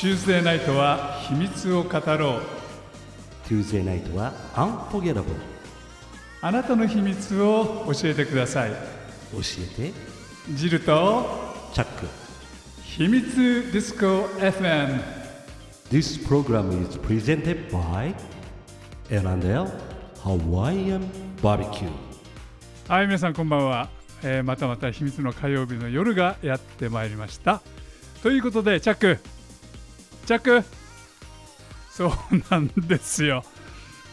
Tuesday ナイトは秘密を語ろう。Tuesday ナイトは Unforgettable あなたの秘密を教えてください。教えて。ジルとチャック。秘密ディスコ FM This program is presented by L&L Hawaiian Barbecue. はい皆さんこんばんは、えーまたまた秘密の火曜日の夜がやってまいりました。ということでチャックチャックそうなんですよ。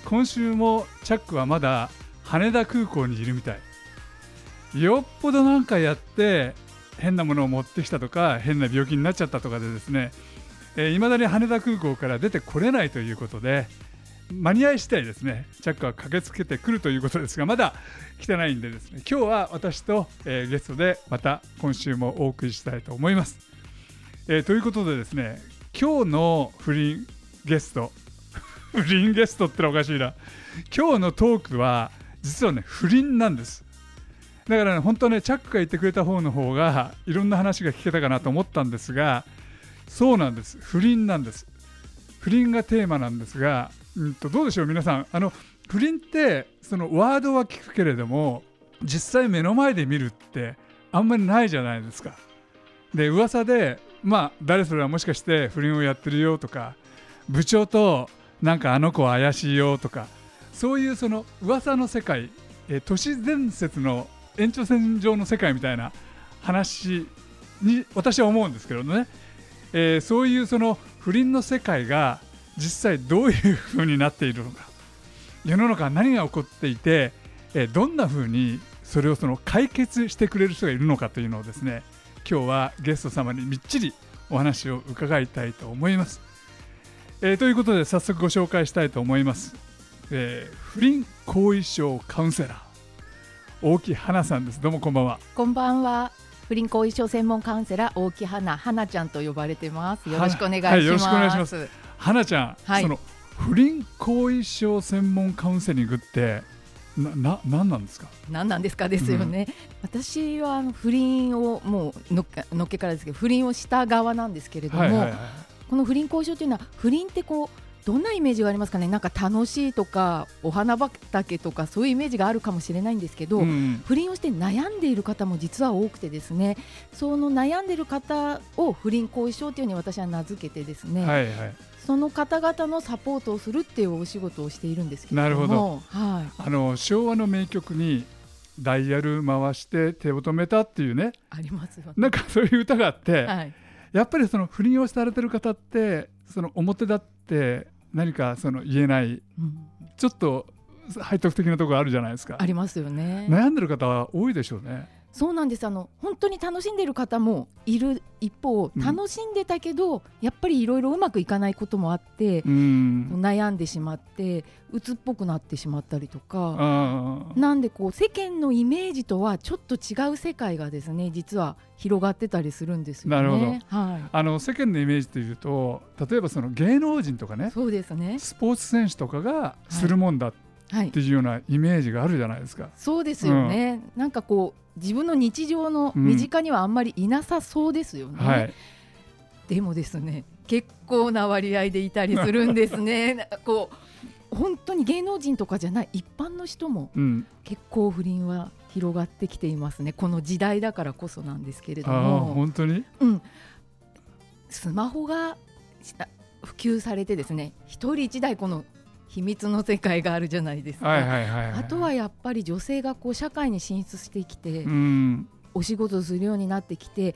今週もチャックはまだ羽田空港にいるみたい。よっぽどなんかやって変なものを持ってきたとか変な病気になっちゃったとかでですね。いま、未だに羽田空港から出てこれないということで間に合い次第ですねチャックは駆けつけてくるということですがまだ来てないんでですね。今日は私と、えーゲストでまた今週もお送りしたいと思います、えーということでですね今日の不倫ゲスト。不倫ゲストってのはおかしいな。今日のトークは実はね不倫なんです。だからね本当ねチャックが言ってくれた方の方がいろんな話が聞けたかなと思ったんですがそうなんです。不倫なんです。不倫がテーマなんですが、うん、とどうでしょう皆さん。あの不倫ってそのワードは聞くけれども実際目の前で見るってあんまりないじゃないですか。で噂でまあ誰それはもしかして不倫をやってるよとか部長となんかあの子は怪しいよとかそういうその噂の世界、えー都市伝説の延長線上の世界みたいな話に私は思うんですけどね、えーそういうその不倫の世界が実際どういう風になっているのか世の中何が起こっていて、えーどんな風にそれをその解決してくれる人がいるのかというのをですね今日はゲスト様にみっちりお話を伺いたいと思います。えーということで早速ご紹介したいと思います。えー不倫後遺症カウンセラー大木花さんです。どうもこんばんは。こんばんは。不倫後遺症専門カウンセラー大木花花ちゃんと呼ばれてます。よろしくお願いします。はいよろしくお願いします花ちゃん、はいその不倫後遺症専門カウンセリングってなな何なんですか？何なんですかですよね。私はあの不倫をもうのっけのっけからですけど不倫をした側なんですけれども、はいはいはい。この不倫後遺症というのは不倫ってこうどんなイメージがありますかね？なんか楽しいとかお花畑とかそういうイメージがあるかもしれないんですけど。うん不倫をして悩んでいる方も実は多くてですねその悩んでいる方を不倫後遺症というふうに私は名付けてですね、はいはい。その方々のサポートをするっていうお仕事をしているんですけれどもなるほはい、あの昭和の名曲にダイヤル回して手を止めたっていうねありますよね。なんかそういう歌があって、はい、やっぱりその不倫をされてる方ってその表だって何かその言えないうん、ちょっと背徳的なところあるじゃないですか。ありますよね。悩んでる方は多いでしょうねそうなんですあの本当に楽しんでいる方もいる一方うん楽しんでたけど、やっぱりいろいろうまくいかないこともあって、うん悩んでしまって鬱っぽくなってしまったりとか。なんでこう世間のイメージとはちょっと違う世界がですね実は広がってたりするんですよね。なるほどはあの世間のイメージというと例えばその芸能人とかい、ねそうですね。スポーツ選手とかがするもんだっはいて、いうようなイメージがあるじゃないですか。そうですよね。なんかこう自分の日常の身近にはあんまりいなさそうですよね。はい、でもですね結構な割合でいたりするんですね。こう本当に芸能人とかじゃない一般の人もうん、結構不倫は広がってきていますね。この時代だからこそなんですけれども。本当に？うん、スマホが普及されてですね一人一台この秘密の世界があるじゃないですか、あとはやっぱり女性がこう社会に進出してきて、うん。お仕事をするようになってきて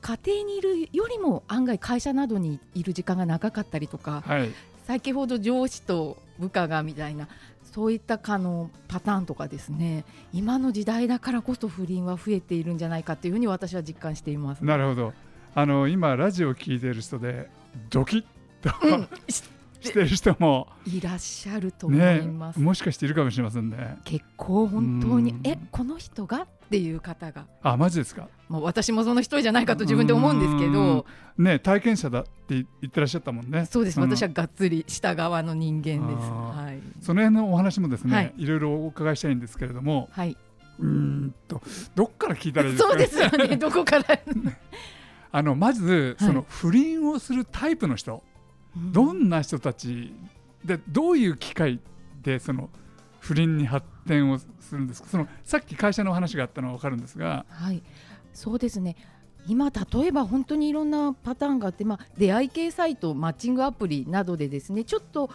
家庭にいるよりも案外会社などにいる時間が長かったりとかはい。先ほど上司と部下がみたいなそういったかのパターンとかですね今の時代だからこそ不倫は増えているんじゃないかというふうに私は実感しています。なるほど。あの今ラジオを聞いている人でドキッと、うんしてる人も。いらっしゃると思ねいます。もしかしているかもしれませんね。結構本当にうん。えこの人が？っていう方が、あマジですか？まあ、私もその一人じゃないかと自分で思うんですけど。ね体験者だって言ってらっしゃったもんね。そうです、ん。私はがっつり下側の人間です。はい、その辺のお話もですね、はい。い、ろいろお伺いしたいんですけれども。はい、うーんとどっから聞いたらいいですか？そうですよね。どこから？あのまずはい。その不倫をするタイプの人、どんな人たちでどういう機会でその不倫に発展をするんですか？そのさっき会社の話があったのは分かるんですが、はい、そうですね。今例えば本当にいろんなパターンがあって、まあ、出会い系サイトマッチングアプリなどでですねちょっと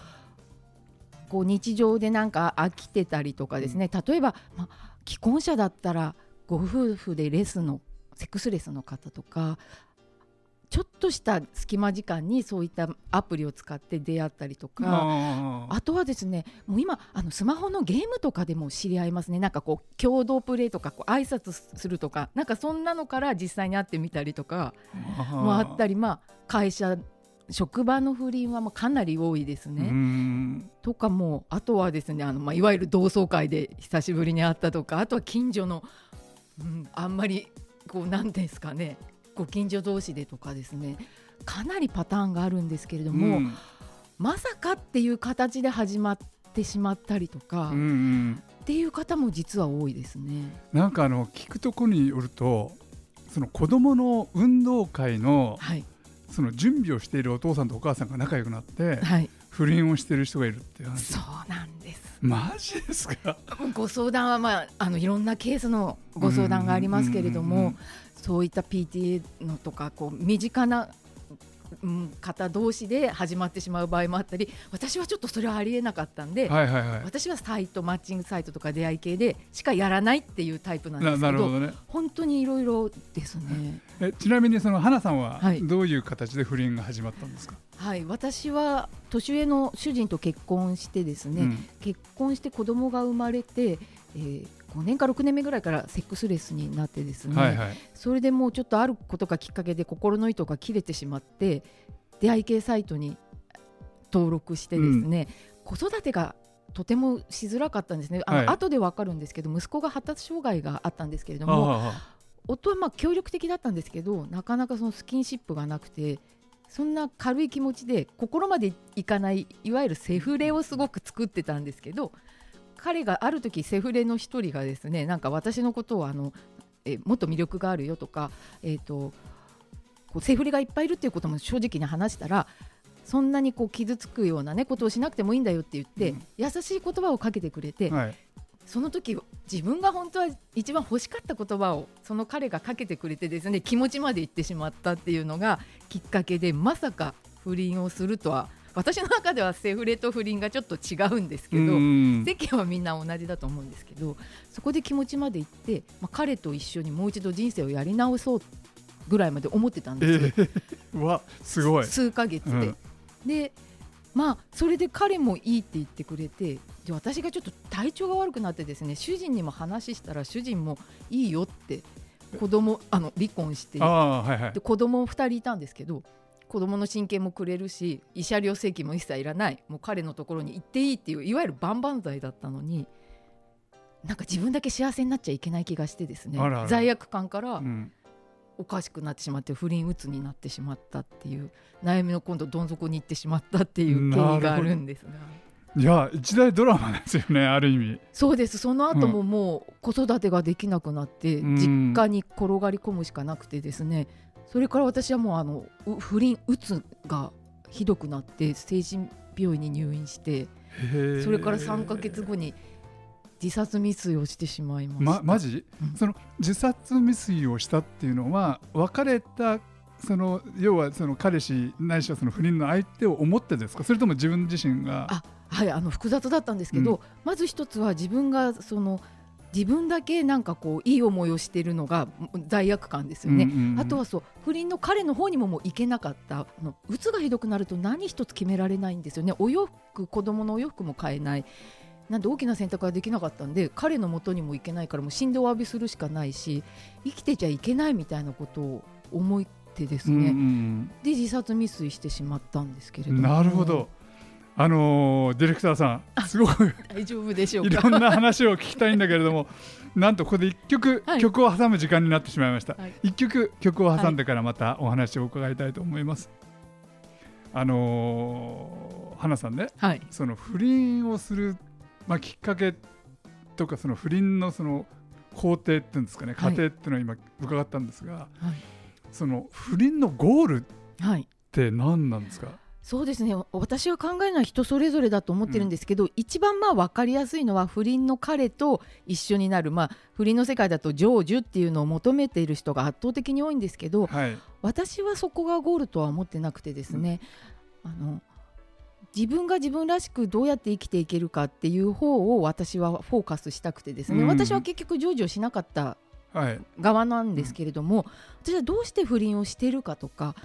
こう日常でなんか飽きてたりとかですね、例えば、まあ、既婚者だったらご夫婦でレスのセックスレスの方とかちょっとした隙間時間にそういったアプリを使って出会ったりとか。ああとはですね、もう今あのスマホのゲームとかでも知り合いますね。なんかこう共同プレイとかこう挨拶するとか、なんかそんなのから実際に会ってみたりとかもあったり、まあ会社職場の不倫はまあかなり多いですうね。ん。とかもあとはですね、あのまあいわゆる同窓会で久しぶりに会ったとか、あとは近所の、うん、あんまりこうなんていうんですかね、ご近所同士でとかですね、かなりパターンがあるんですけれども。うんまさかっていう形で始まってしまったりとか、うんうんっていう方も実は多いですね。なんかあの聞くところによるとその子供の運動会のはい、その準備をしているお父さんとお母さんが仲良くなってはい、不倫をしている人がいるっていう話そうなんです。マジですか？ご相談はまああのいろんなケースのご相談がありますけれども、そういった PTA のとかこう身近な。うん、方同士で始まってしまう場合もあったり私はちょっとそれはありえなかったんで、はいはいはい。私はサイトマッチングサイトとか出会い系でしかやらないっていうタイプなんでなすけどなるほどね。本当にいろいろですね。えちなみにその花さんははい。どういう形で不倫が始まったんですか、はい、私は年上の主人と結婚してですね、うん。結婚して子供が生まれて、えー5年か6年目ぐらいからセックスレスになってですね、はいはい。それでもうちょっとあることがきっかけで心の糸が切れてしまって出会い系サイトに登録してですね、子育てがとてもしづらかったんですね。あの、はい。後で分かるんですけど息子が発達障害があったんですけれどもあ夫はまあ協力的だったんですけどなかなかそのスキンシップがなくてそんな軽い気持ちで心までいかないいわゆるセフレをすごく作ってたんですけど彼がある時セフレの一人がですねなんか私のことをあのえもっと魅力があるよとか、えー、とこうセフレがいっぱいいるっていうことも正直に話したらそんなにこう傷つくような、ね、ことをしなくてもいいんだよって言って、うん。優しい言葉をかけてくれて、あはい。その時自分が本当は一番欲しかった言葉をその彼がかけてくれてですね気持ちまで言ってしまったっていうのがきっかけでまさか不倫をするとは私の中ではセフレと不倫がちょっと違うんですけど、うん。世間はみんな同じだと思うんですけどそこで気持ちまで言って、まあ、彼と一緒にもう一度人生をやり直そうぐらいまで思ってたんえですよ、ー、うわすごい。数ヶ月で。うん。でまあそれで彼もいいって言ってくれてで私がちょっと体調が悪くなってですね主人にも話したら主人もいいよって子供あの離婚してはいはい。で子供2人いたんですけど子供の親権もくれるし慰謝料請求も一切いらない。もう彼のところに行っていいっていういわゆる万々歳だったのになんか自分だけ幸せになっちゃいけない気がしてですね。罪悪感からうん。おかしくなってしまって不倫うつになってしまったっていう悩みの今度どん底に行ってしまったっていう経緯があるんですが。いや一大ドラマですよねある意味。そうです。その後ももう子育てができなくなって、うん。実家に転がり込むしかなくてですねそれから私はもうあのう不倫うつがひどくなって精神病院に入院してそれから3ヶ月後に自殺未遂をしてしまいました。まマジ、うん。その自殺未遂をしたっていうのは別れたその要はその彼氏ないしはその不倫の相手を思ってですか？それとも自分自身が？あはい、あの複雑だったんですけど、うん。まず一つは自分がその自分だけなんかこういい思いをしているのが罪悪感ですよね。うんうんうん。あとはそう不倫の彼の方にももう行けなかった。のうつがひどくなると何一つ決められないんですよね。お洋服子供のお洋服も買えない。なんで大きな選択ができなかったんで彼の元にも行けないからもう死んでお詫びするしかないし生きてちゃいけないみたいなことを思ってですうんうね、ん。で自殺未遂してしまったんですけれうんども。なるほどあのーディレクターさんすごく大丈夫でしょういかろんな話を聞きたいんだけれどもなんとここで一曲、はい。曲を挟む時間になってしまいました、はい。一曲曲を挟んでからまたお話を伺いたいと思います、あのー花さんねはい。その不倫をする、まあ、きっかけとかその不倫のその工程っていうんですかね過はい。程っていうのを今伺ったんですが、はい。その不倫のゴールっはい。て何なんですか？そうですね。私は考えるのは人それぞれだと思ってるんですけど、一番まあ分かりやすいのは不倫の彼と一緒になる、まあ、不倫の世界だと成就っていうのを求めている人が圧倒的に多いんですけどはい。私はそこがゴールとは思ってなくてですね、あの自分が自分らしくどうやって生きていけるかっていう方を私はフォーカスしたくてですね、うん。私は結局成就をしなかったはい。側なんですけれども、私はどうして不倫をしているかとか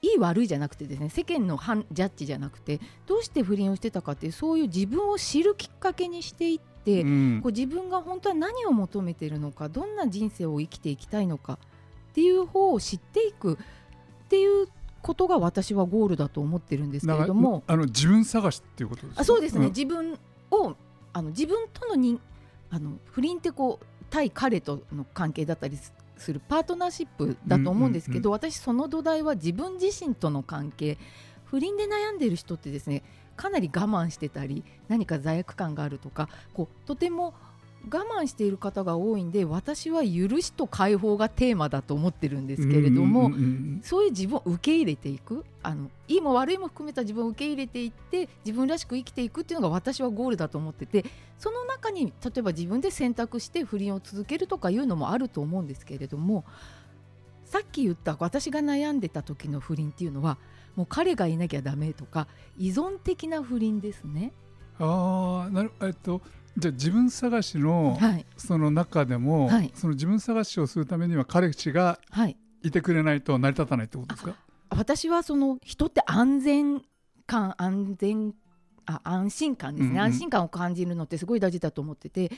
いい悪いじゃなくてですね世間の判ジャッジじゃなくてどうして不倫をしてたかっていうそういう自分を知るきっかけにしていって、うん。こう自分が本当は何を求めているのかどんな人生を生きていきたいのかっていう方を知っていくっていうことが私はゴールだと思ってるんですけれども。あの自分探しっていうことですかあそうですね、ん。自分をあの自分との人あの不倫ってこう対彼との関係だったりすするパートナーシップだと思うんですけど、私その土台は自分自身との関係不倫で悩んでいる人ってですねかなり我慢してたり何か罪悪感があるとかこうとても我慢している方が多いんで私は許しと解放がテーマだと思ってるんですけれども、うんうんうんそういう自分を受け入れていくあのいいも悪いも含めた自分を受け入れていって自分らしく生きていくっていうのが私はゴールだと思っててその中に例えば自分で選択して不倫を続けるとかいうのもあると思うんですけれどもさっき言った私が悩んでた時の不倫っていうのはもう彼がいなきゃダメとか依存的な不倫ですね。ああなるえっとじゃあ自分探しのはい、その中でも、はい。その自分探しをするためには彼氏がはい。いてくれないと成り立たないってことですか？私はその人って安全感安全あ安心感ですね、うんうん。安心感を感じるのってすごい大事だと思ってて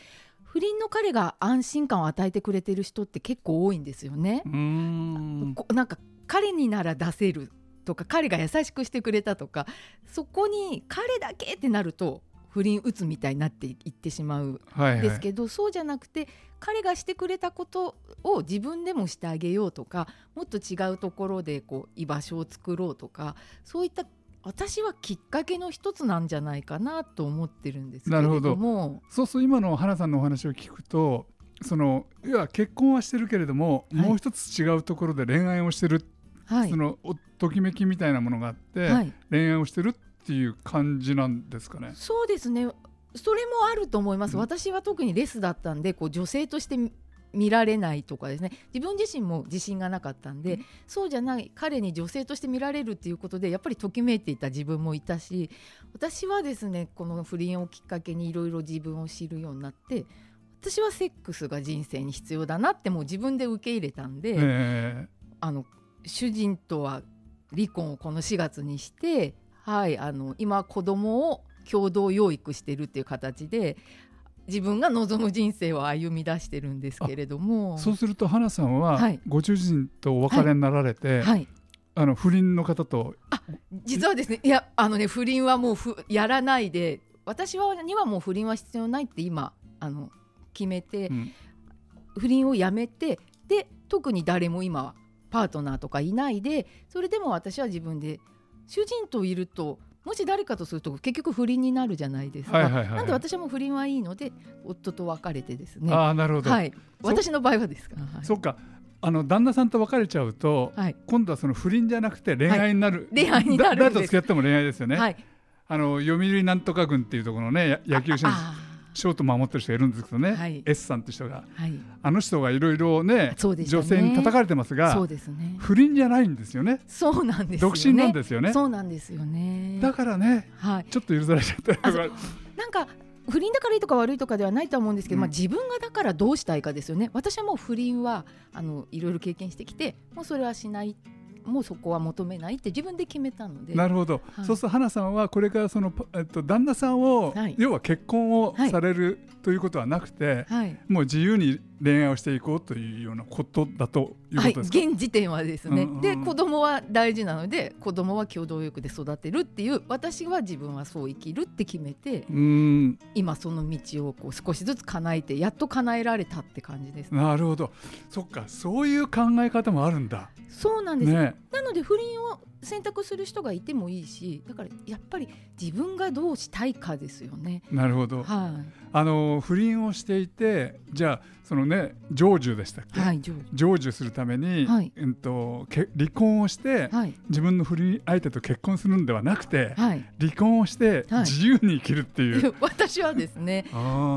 不倫の彼が安心感を与えてくれてる人って結構多いんですよね。う。ーん。こなんか彼になら出せるとか彼が優しくしてくれたとかそこに彼だけってなると不倫打つみたいになっていってしまうはいはい。ですけど、そうじゃなくて彼がしてくれたことを自分でもしてあげようとかもっと違うところでこう居場所を作ろうとかそういった私はきっかけの一つなんじゃないかなと思ってるんですけれども。そうそう今の花さんのお話を聞くとそのいや結婚はしてるけれども、はい。もう一つ違うところで恋愛をしてる、はい。そのおときめきみたいなものがあって、はい、恋愛をしてるっていう感じなんですかね。そうですね。それもあると思います、うん。私は特にレスだったんでこう女性として見見られないとかですね。自分自身も自信がなかったんで、そうじゃない彼に女性として見られるっていうことでやっぱりときめいていた自分もいたし私はですねこの不倫をきっかけにいろいろ自分を知るようになって私はセックスが人生に必要だなってもう自分で受け入れたんで、えあの主人とは離婚をこの4月にして、はい、あの今子供を共同養育してるっていう形で自分が望む人生を歩み出してるんですけれども。ーそうすると花さんは、はい。ご主人とお別れになられて、はい、あの不倫の方と実はですねいやあのね不倫はもうふやらないで私はにはもう不倫は必要ないって今あの決めて、うん。不倫をやめてで特に誰も今はパートナーとかいないでそれでも私は自分で主人といるともし誰かとすると結局不倫になるじゃないですか、はいはいはいなんで私はもう不倫はいいので夫と別れてですね。ああなるほど、はい。そ私の場合はですか。ら、はい。そっか。あの旦那さんと別れちゃうと、はい。今度はその不倫じゃなくて恋愛になる、恋愛になる誰と付き合っても恋愛ですよね、はい。あの読売なんとか軍っていうところのねや野球選手。あショート守ってる人がいるんですけどね、はい。S さんって人が。あはい。あの人がいろいろね。女性に叩かれてますがそうですね。不倫じゃないんですよね。そうなんですよね。独身なんですよね。そうなんですよね。だからねはい。ちょっと許されちゃったな。んか不倫だからいいとか悪いとかではないとは思うんですけど、うん。まあ、自分がだからどうしたいかですよね。私はもう不倫はあのいろいろ経験してきてもうそれはしないもうそこは求めないって自分で決めたので。なるほど、はい。そうすると花さんはこれからその、えっと、旦那さんを、はい。要は結婚をはい。されるということはなくて、はい、もう自由に恋愛をしていこうというようなことだというこはい、とですか、現時点はですね、うんうんで子供は大事なので子供は共同浴で育てるっていう私は自分はそう生きるって決めて今その道をこう少しずつ叶えてやっと叶えられたって感じです、なるほど。そっかそういう考え方もあるんだ。そうなんです、ね。なので不倫を選択する人がいてもいいしだからやっぱり自分がどうしたいかですよね。なるほど。はあの不倫をしていてじゃあそのね成就でしたっい、け、はい、上成就するために、はい。うん、とけ離婚をして、はい、自分の不倫相手と結婚するんではなくて、はい、離婚をしてはい。自由に生きるっていう、私はですね。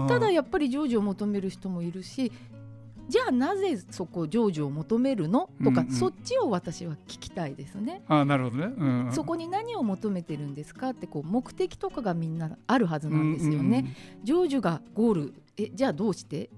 ただやっぱり成就を求める人もいるしじゃあなぜそこ成就を求めるの？とか、うん。うんそっちを私は聞きたいですね。あーなるほどね、うんそこに何を求めてるんですかってこう目的とかがみんなあるはずなんですよね。成就がゴール。えじゃあどうして？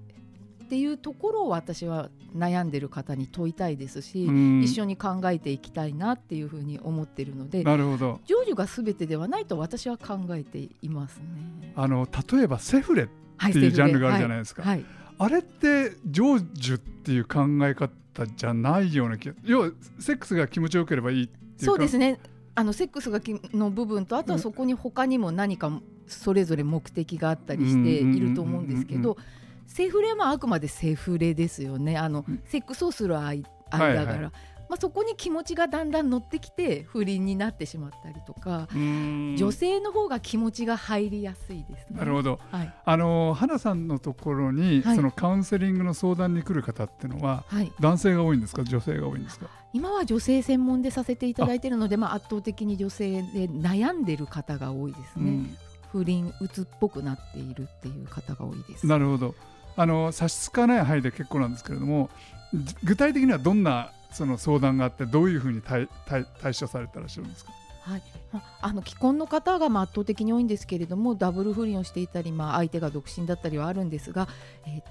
っていうところを私は悩んでる方に問いたいですし、うん。うん一緒に考えていきたいなっていうふうに思ってるのでなるほど。成就が全てではないと私は考えていますね。あの例えばセフレっはていうジャンルがあるじゃないですか、はい、あれって成就っていう考え方じゃないような気が要はセックスが気持ちよければいいっていうか。そうですね。あのセックスがきの部分とあとはそこに他にも何かそれぞれ目的があったりしていると思うんですけどセフレはあくまでセフレですよね。あのうん。セックスをする間間はい柄、はいまあ、そこに気持ちがだんだん乗ってきて不倫になってしまったりとか、うん。女性の方が気持ちが入りやすいですね。なるほど。はい。あの花さんのところに、はい。そのカウンセリングの相談に来る方っていうのははい、男性が多いんですか？女性が多いんですか？今は女性専門でさせていただいているのでまあ、圧倒的に女性で悩んでる方が多いですね。不倫うつっぽくなっているっていう方が多いです。なるほど。あの差し支えない範囲で結構なんですけれどもじ具体的にはどんなその相談があってどういうふうに対対対処されてらっしゃるんですか？はい、まあの既婚の方がまあ圧倒的に多いんですけれどもダブル不倫をしていたり、まあ、相手が独身だったりはあるんですが、えー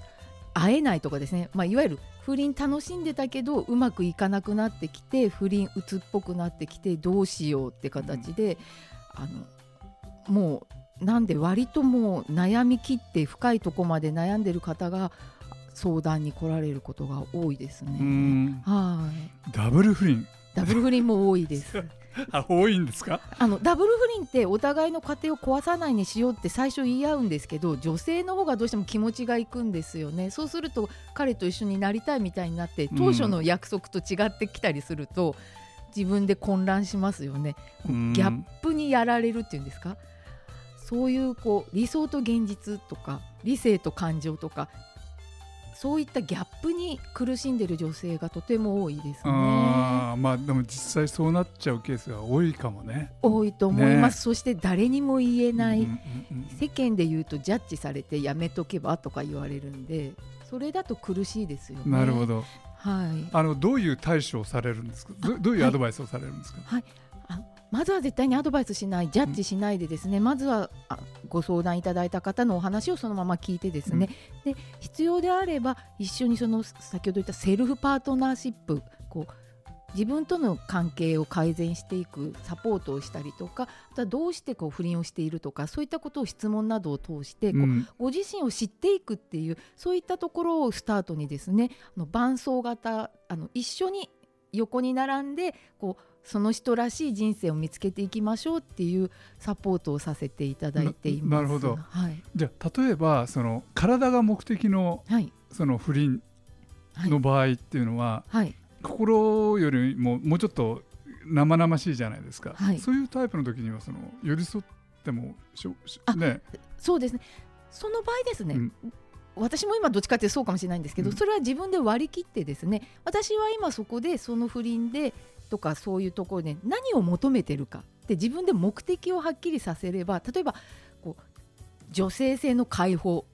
会えないとかですね、まあ、いわゆる不倫楽しんでたけどうまくいかなくなってきて不倫うつっぽくなってきてどうしようって形で、あのもうなんで割ともう悩み切って深いとこまで悩んでる方が相談に来られることが多いですうね。ん。はい。ダブル不倫。ダブル不倫も多いです。あ多いんですか？あのダブル不倫ってお互いの家庭を壊さないにしようって最初言い合うんですけど女性の方がどうしても気持ちがいくんですよね。そうすると彼と一緒になりたいみたいになって当初の約束と違ってきたりすると、自分で混乱しますよね。ギうん。ャップにやられるっていうんですか？そういうこう理想と現実とか理性と感情とかそういったギャップに苦しんでる女性がとても多いですね。あーまあでも実際そうなっちゃうケースが多いかもね。多いと思います、ね。そして誰にも言えない、世間で言うとジャッジされてやめとけばとか言われるんでそれだと苦しいですよね。なるほど。はい。あのどういう対処をされるんですか？どどういうアドバイスをされるんですか、あまずは絶対にアドバイスしないジャッジしないでですね、まずはあご相談いただいた方のお話をそのまま聞いてですね、で必要であれば一緒にその先ほど言ったセルフパートナーシップこう自分との関係を改善していくサポートをしたりとかあとはどうしてこう不倫をしているとかそういったことを質問などを通してこう、うん。ご自身を知っていくっていうそういったところをスタートにですねあの伴走型あの一緒に横に並んでこうその人らしい人生を見つけていきましょうっていうサポートをさせていただいています。ななるほど。はい、じゃあ例えばその体が目的のはい、その不倫はいの場合っていうのは、はい、心よりももうちょっと生々しいじゃないですか、はい。そういうタイプの時にはその寄り添ってもしょしあね、そうですね。その場合ですね。うん。私も今どっちかってそうかもしれないんですけど、うん。それは自分で割り切ってですね私は今そこでその不倫でとかそういうところで何を求めてるかって自分で目的をはっきりさせれば例えばこう女性性の解放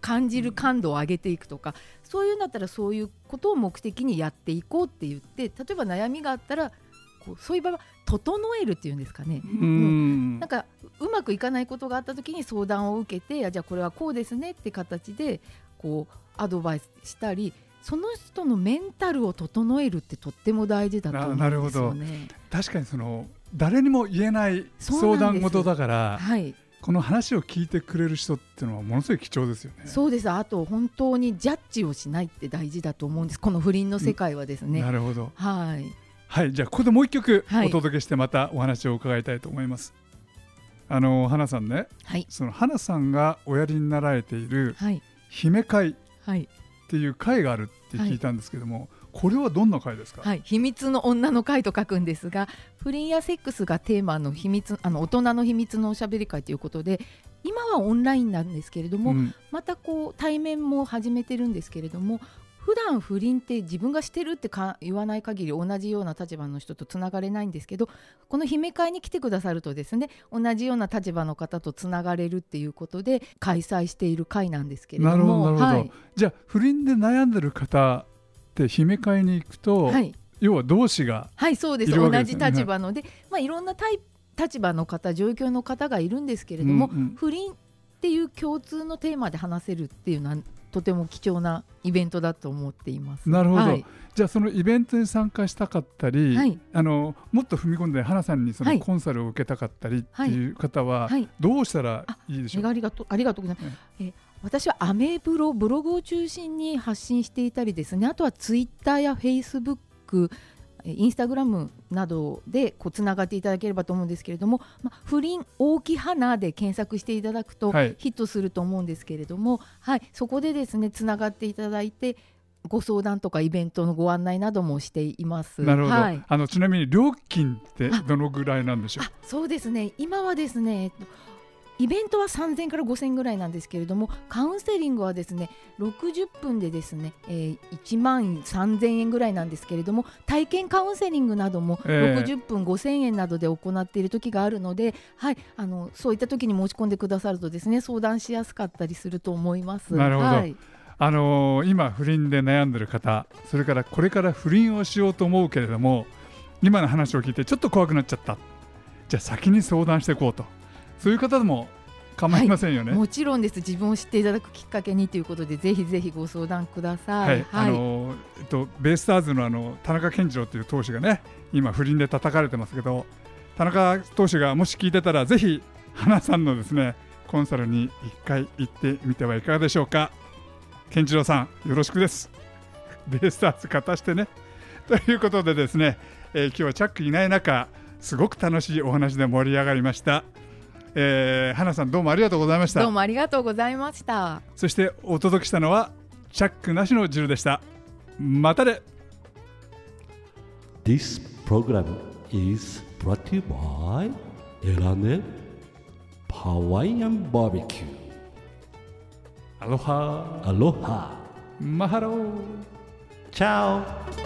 感じる感度を上げていくとか、そういうんだったらそういうことを目的にやっていこうって言って例えば悩みがあったらこうそういう場合は整えるっていうんですかね、うん。なんかうまくいかないことがあった時に相談を受けてあじゃあこれはこうですねって形でこうアドバイスしたりその人のメンタルを整えるってとっても大事だと思うんななるほど。ですよね。確かにその誰にも言えない相談事だからはい、この話を聞いてくれる人っていうのはものすごい貴重ですよね。そうです。あと本当にジャッジをしないって大事だと思うんです。この不倫の世界はですね。なるほど。はい。はい。じゃあここでもう一曲はい。お届けしてまたお話を伺いたいと思います。あの花さんね。はい。その花さんがおやりになられているはい。姫会。っはいていう会があるって聞いたんですけども、これはどんな回ですか、はい、秘密の女の会と書くんですが不倫やセックスがテーマの秘密あの大人の秘密のおしゃべり会ということで今はオンラインなんですけれども、うん。またこう対面も始めてるんですけれども普段不倫って自分がしてるってか言わない限り同じような立場の人とつながれないんですけどこの姫会に来てくださるとですね同じような立場の方とつながれるっていうことで開催している会なんですけれどなるほどもなるほど、はい。じゃあ不倫で悩んでる方って姫会に行くと、はい。要は同志がはい、そうです。同じ立場ので、まあ、いろんなタイ立場の方状況の方がいるんですけれども、うんうん。不倫っていう共通のテーマで話せるっていうのはとても貴重なイベントだと思っています。なるほど。はい。じゃあそのイベントに参加したかったり、はい。あのもっと踏み込んで花さんにそのはい。コンサルを受けたかったりっていう方ははい。どうしたらいいでしょう、ありがとうありがとうございます。え私はアメブロブログを中心に発信していたりですね。あとはツイッターやフェイスブックえインスタグラムなどでこうつながっていただければと思うんですけれども、まあ、不倫大き花で検索していただくとはい。ヒットすると思うんですけれども、はい、そこでですねつながっていただいてご相談とかイベントのご案内などもしています。なるほど、はい、あのちなみに料金ってどのぐらいなんでしょう？あそうですね。今はですね、えっと、イベントは3000から5000ぐらいなんですけれどもカウンセリングはですね60分でですね、えー1万3000円ぐらいなんですけれども体験カウンセリングなどもええ。60分5000円などで行っている時があるので、はい、あのそういった時に申し込んでくださるとですね相談しやすかったりすると思います。なるほど。はい。あのー今不倫で悩んでる方それからこれから不倫をしようと思うけれども今の話を聞いてちょっと怖くなっちゃった。じゃあ先に相談していこうとそういう方でも構いませんよね。もちろんです。自分を知っていただくきっかけにということでぜひぜひご相談くださ。はい。い、あのーえっとベイスターズのあの田中健次郎という投手がね今不倫で叩かれてますけど田中投手がもし聞いてたらぜひ花さんのですねコンサルに一回行ってみてはいかがでしょうか。健次郎さんよろしくです。ベイスターズ勝たしてね。ということでですね、えー今日はチャックいない中すごく楽しいお話で盛り上がりました、えー、花さんどうもありがとうございましたどうもありがとうございました。そしてお届けしたのはチャックなしのジルでしたまたね This program is brought to you by Elane Hawaiian Barbecue. アロハ Aloha. マハロー Ciao.